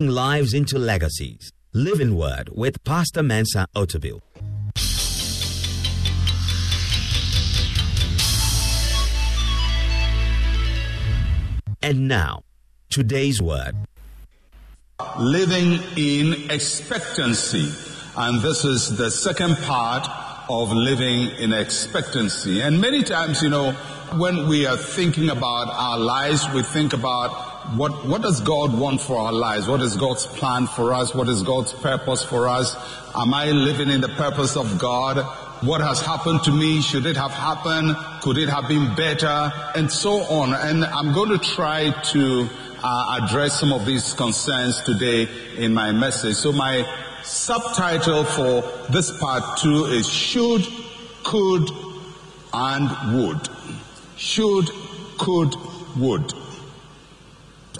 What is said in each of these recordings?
lives into legacies. Living Word with Pastor Mensa Otabil. And now, today's word. Living in expectancy. And this is the second part of living in expectancy. And many times, you know, when we are thinking about our lives, we think about what, what does God want for our lives? What is God's plan for us? What is God's purpose for us? Am I living in the purpose of God? What has happened to me? Should it have happened? Could it have been better? And so on. And I'm going to try to uh, address some of these concerns today in my message. So my subtitle for this part two is should, could, and would. Should, could, would.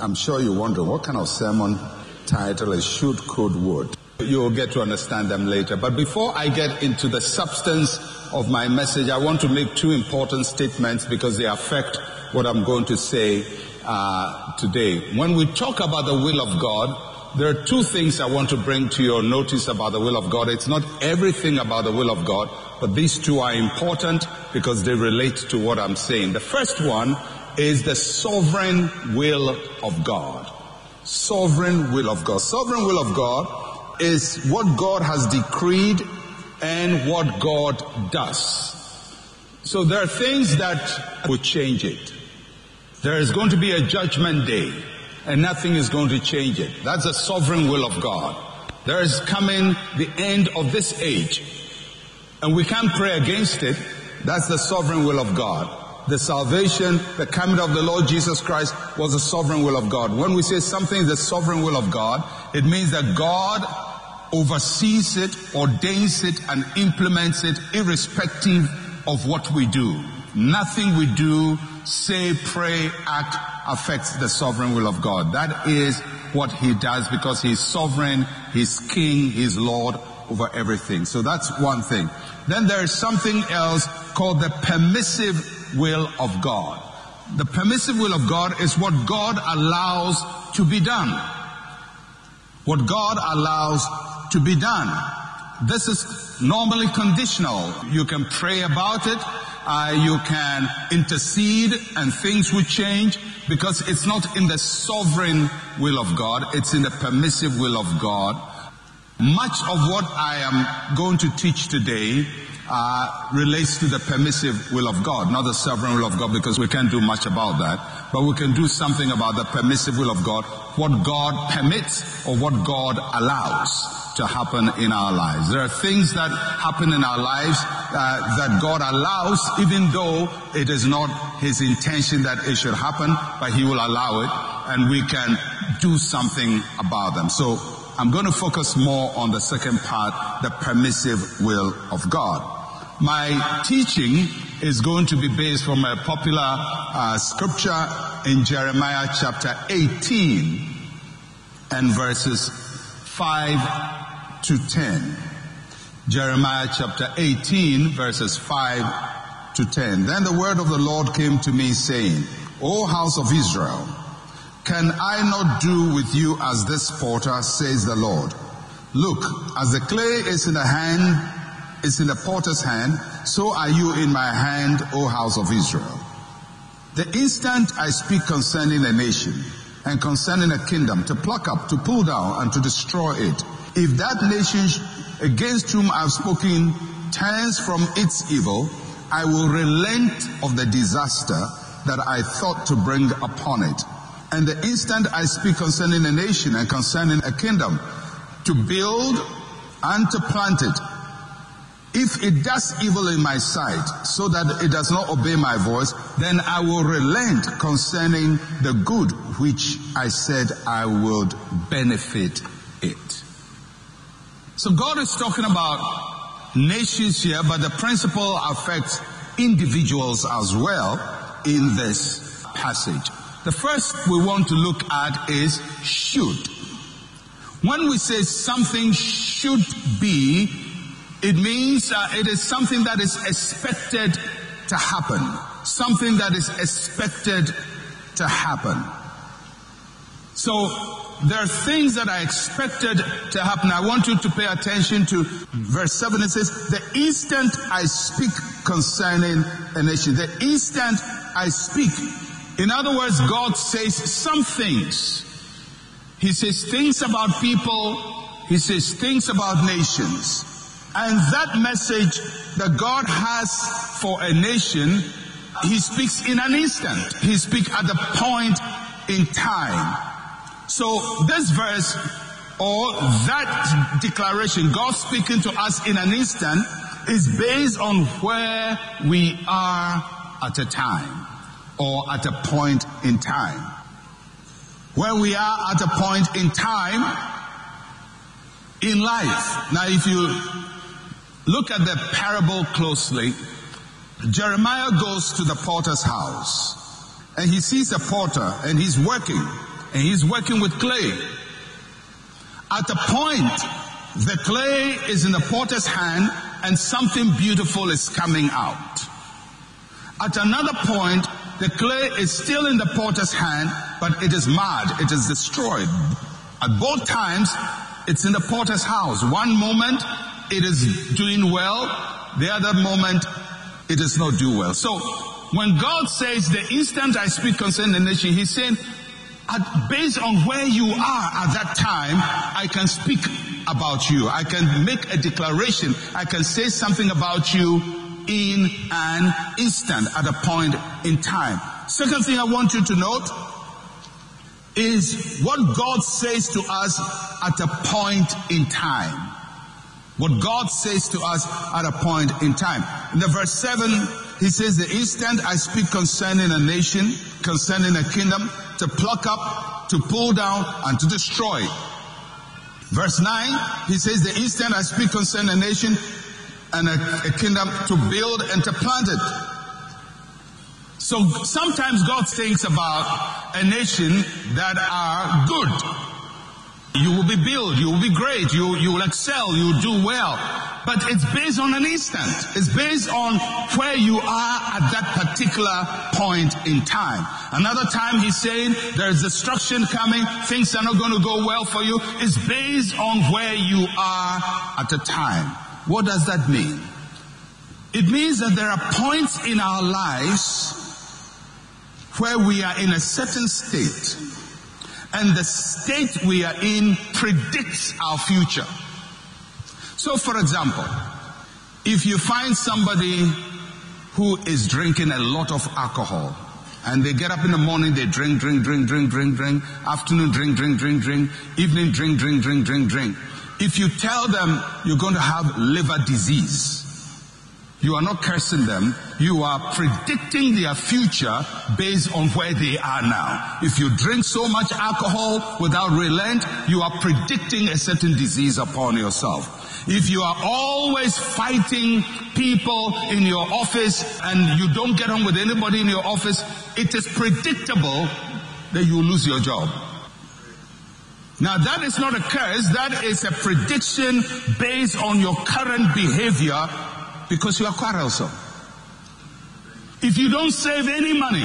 I'm sure you're wondering what kind of sermon title is should, could, would. You'll get to understand them later. But before I get into the substance of my message, I want to make two important statements because they affect what I'm going to say uh, today. When we talk about the will of God, there are two things I want to bring to your notice about the will of God. It's not everything about the will of God, but these two are important because they relate to what I'm saying. The first one is the sovereign will of God. Sovereign will of God. Sovereign will of God is what God has decreed and what God does. So there are things that will change it. There is going to be a judgment day and nothing is going to change it. That's the sovereign will of God. There is coming the end of this age and we can't pray against it. That's the sovereign will of God. The salvation, the coming of the Lord Jesus Christ was the sovereign will of God. When we say something is the sovereign will of God, it means that God oversees it, ordains it, and implements it irrespective of what we do. Nothing we do, say, pray, act affects the sovereign will of God. That is what he does because he's sovereign, he's king, he's Lord over everything. So that's one thing. Then there is something else called the permissive will of God. The permissive will of God is what God allows to be done. What God allows to be done. This is normally conditional. You can pray about it. Uh, you can intercede and things will change because it's not in the sovereign will of God. It's in the permissive will of God. Much of what I am going to teach today uh, relates to the permissive will of God, not the sovereign will of God, because we can't do much about that. But we can do something about the permissive will of God, what God permits or what God allows to happen in our lives. There are things that happen in our lives uh, that God allows, even though it is not His intention that it should happen, but He will allow it, and we can do something about them. So I'm going to focus more on the second part, the permissive will of God. My teaching is going to be based from a popular uh, scripture in Jeremiah chapter 18 and verses 5 to 10. Jeremiah chapter 18 verses 5 to 10. Then the word of the Lord came to me saying, O house of Israel, can I not do with you as this potter, says the Lord? Look, as the clay is in the hand, is in the potter's hand, so are you in my hand, O house of Israel. The instant I speak concerning a nation and concerning a kingdom to pluck up, to pull down, and to destroy it, if that nation against whom I've spoken turns from its evil, I will relent of the disaster that I thought to bring upon it. And the instant I speak concerning a nation and concerning a kingdom, to build and to plant it, if it does evil in my sight, so that it does not obey my voice, then I will relent concerning the good which I said I would benefit it. So God is talking about nations here, but the principle affects individuals as well in this passage. The first we want to look at is should. When we say something should be, it means uh, it is something that is expected to happen. Something that is expected to happen. So there are things that are expected to happen. I want you to pay attention to verse 7. It says, The instant I speak concerning a nation, the instant I speak. In other words, God says some things. He says things about people. He says things about nations. And that message that God has for a nation, He speaks in an instant. He speaks at the point in time. So this verse or that declaration, God speaking to us in an instant, is based on where we are at a time or at a point in time. Where we are at a point in time in life. Now if you look at the parable closely, Jeremiah goes to the porter's house and he sees a porter and he's working and he's working with clay. At the point, the clay is in the porter's hand and something beautiful is coming out. At another point, the clay is still in the porter's hand, but it is marred, it is destroyed. At both times, it's in the porter's house. One moment, it is doing well. The other moment, it does not do well. So, when God says, the instant I speak concerning the nation, He's saying, based on where you are at that time, I can speak about you. I can make a declaration. I can say something about you in an instant at a point in time. Second thing I want you to note is what God says to us at a point in time. What God says to us at a point in time. In the verse 7, he says, the instant I speak concerning a nation, concerning a kingdom, to pluck up, to pull down, and to destroy. Verse 9, he says, the instant I speak concerning a nation and a, a kingdom to build and to plant it. So sometimes God thinks about a nation that are good. You will be built, you will be great, you, you will excel, you will do well. But it's based on an instant. It's based on where you are at that particular point in time. Another time he's saying there's destruction coming, things are not going to go well for you. It's based on where you are at the time. What does that mean? It means that there are points in our lives where we are in a certain state and the state we are in predicts our future. So for example, if you find somebody who is drinking a lot of alcohol, and they get up in the morning, they drink, drink, drink, drink, drink, drink, afternoon drink, drink, drink, drink, evening drink, drink, drink, drink, drink. If you tell them you're going to have liver disease, you are not cursing them. You are predicting their future based on where they are now. If you drink so much alcohol without relent, you are predicting a certain disease upon yourself. If you are always fighting people in your office and you don't get on with anybody in your office, it is predictable that you lose your job. Now that is not a curse, that is a prediction based on your current behavior because you are quarrelsome. If you don't save any money,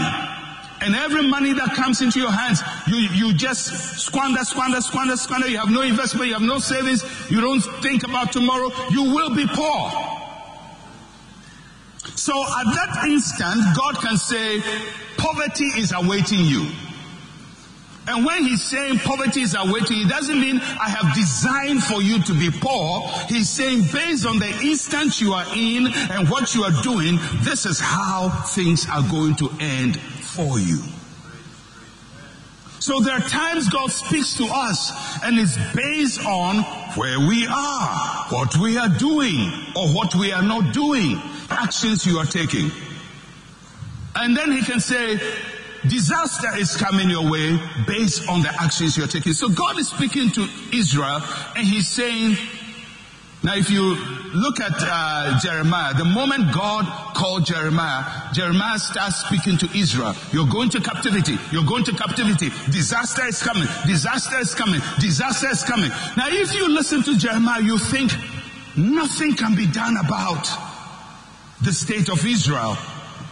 and every money that comes into your hands, you, you just squander, squander, squander, squander. You have no investment, you have no savings, you don't think about tomorrow, you will be poor. So at that instant, God can say, poverty is awaiting you. And when he's saying poverty is awaiting, it doesn't mean I have designed for you to be poor. He's saying based on the instant you are in and what you are doing, this is how things are going to end for you. So there are times God speaks to us and it's based on where we are, what we are doing, or what we are not doing, actions you are taking. And then he can say, disaster is coming your way based on the actions you're taking. So God is speaking to Israel and he's saying, now if you look at uh, Jeremiah, the moment God called Jeremiah, Jeremiah starts speaking to Israel. You're going to captivity. You're going to captivity. Disaster is coming. Disaster is coming. Disaster is coming. Now if you listen to Jeremiah, you think nothing can be done about the state of Israel.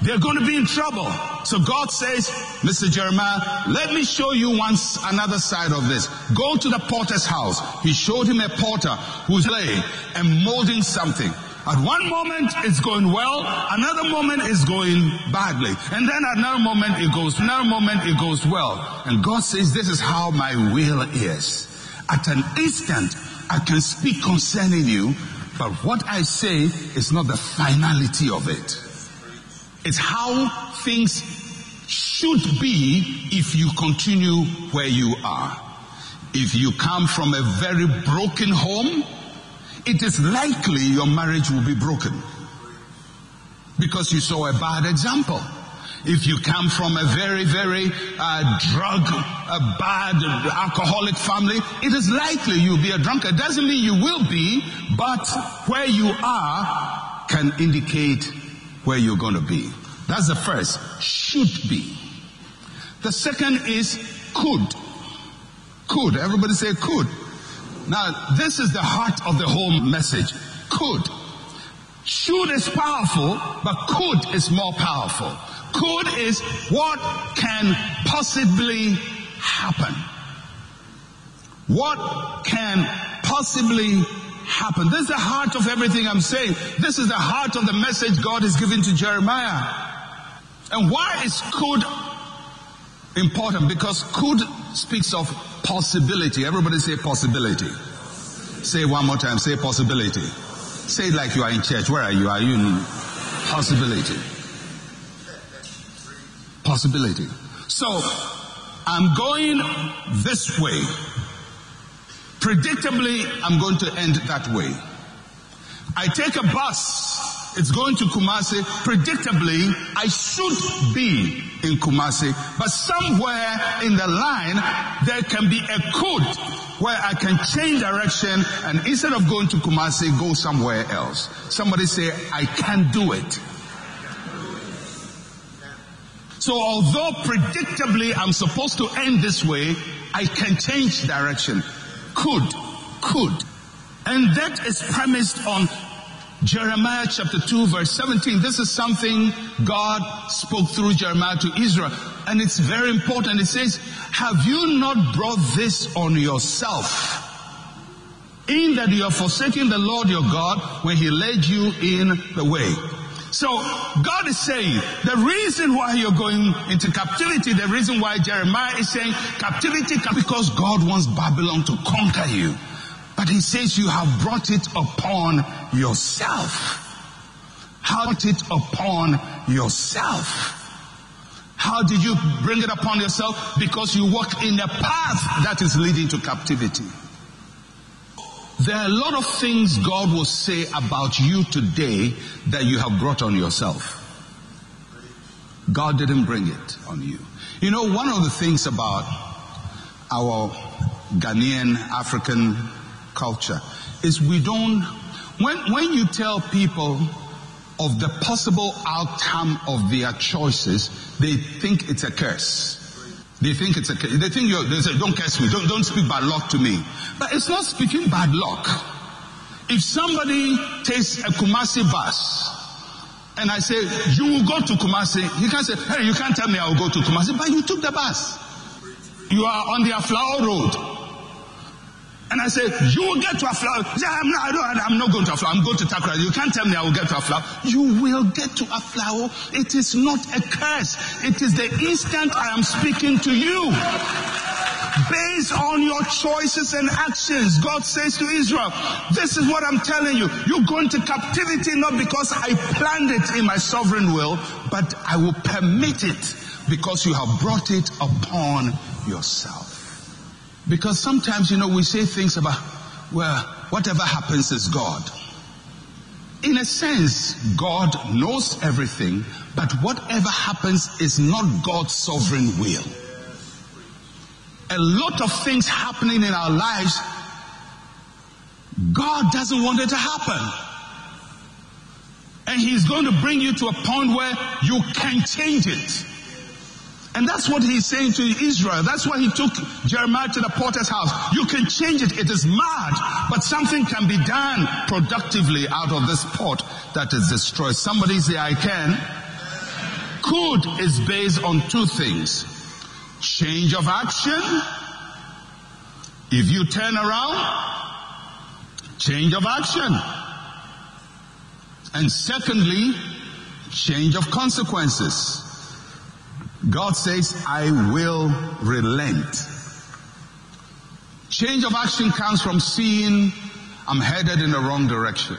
They're going to be in trouble. So God says, Mr. Jeremiah, let me show you once another side of this. Go to the potter's house. He showed him a potter who's laying and molding something. At one moment it's going well, another moment is going badly, and then at another moment it goes, another moment it goes well. And God says, this is how my will is. At an instant, I can speak concerning you, but what I say is not the finality of it. It's how things should be if you continue where you are. If you come from a very broken home, it is likely your marriage will be broken because you saw a bad example. If you come from a very, very uh, drug, a bad alcoholic family, it is likely you'll be a drunkard. Doesn't mean you will be, but where you are can indicate where you're going to be. That's the first. Should be. The second is could. Could. Everybody say could. Now, this is the heart of the whole message. Could. Should is powerful, but could is more powerful. Could is what can possibly happen. What can possibly happen? This is the heart of everything I'm saying. This is the heart of the message God is giving to Jeremiah. And why is could important? Because could speaks of possibility. Everybody say possibility. Say one more time. Say possibility. Say it like you are in church. Where are you? Are you in possibility? Possibility. So, I'm going this way. Predictably, I'm going to end that way. I take a bus. It's going to Kumasi. Predictably, I should be in Kumasi, but somewhere in the line, there can be a code where I can change direction and instead of going to Kumasi, go somewhere else. Somebody say, I can do it. So although predictably I'm supposed to end this way, I can change direction. Could, could. And that is premised on Jeremiah chapter 2 verse 17. This is something God spoke through Jeremiah to Israel. And it's very important. It says, have you not brought this on yourself? In that you are forsaking the Lord your God when he led you in the way. So God is saying the reason why you're going into captivity, the reason why Jeremiah is saying captivity because God wants Babylon to conquer you. But he says you have brought it upon yourself. How brought it upon yourself. How did you bring it upon yourself? Because you walk in a path that is leading to captivity. There are a lot of things God will say about you today that you have brought on yourself. God didn't bring it on you. You know, one of the things about our Ghanaian African culture is we don't, when, when you tell people of the possible outcome of their choices, they think it's a curse. They think it's a, they think you're, they say, don't curse me, don't, don't speak bad luck to me. But it's not speaking bad luck. If somebody takes a Kumasi bus, and I say, you will go to Kumasi, he can say, hey, you can't tell me I will go to Kumasi, but you took the bus. You are on the Aflao road. And I said, you will get to Aflao. Say, I'm not, I don't, I'm not going to Aflao. I'm going to Takoradi. You can't tell me I will get to Aflao. You will get to Aflao. It is not a curse. It is the instant I am speaking to you. Based on your choices and actions, God says to Israel, this is what I'm telling you. You go into captivity not because I planned it in my sovereign will, but I will permit it because you have brought it upon yourself. Because sometimes, you know, we say things about, well, whatever happens is God. In a sense, God knows everything, but whatever happens is not God's sovereign will. A lot of things happening in our lives, God doesn't want it to happen. And He's going to bring you to a point where you can change it. And that's what he's saying to Israel. That's why he took Jeremiah to the potter's house. You can change it. It is mad, but something can be done productively out of this pot that is destroyed. Somebody say, I can. could is based on two things. Change of action. If you turn around, change of action. And secondly, change of consequences. God says, I will relent. Change of action comes from seeing I'm headed in the wrong direction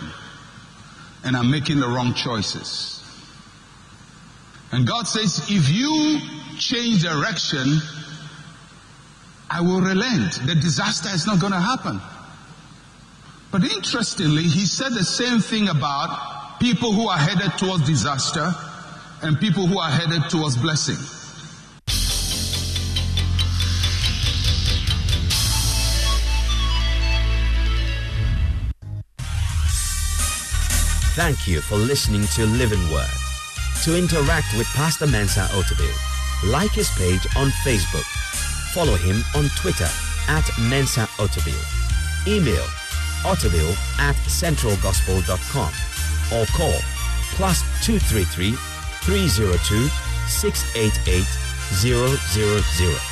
and I'm making the wrong choices. And God says, if you change direction, I will relent. The disaster is not going to happen. But interestingly, he said the same thing about people who are headed towards disaster and people who are headed towards blessing. Thank you for listening to Living Word. To interact with Pastor Mensa Otabil, like his page on Facebook. Follow him on Twitter at Mensa Otabil. Email otabil at centralgospel.com or call plus 233 302 688 000.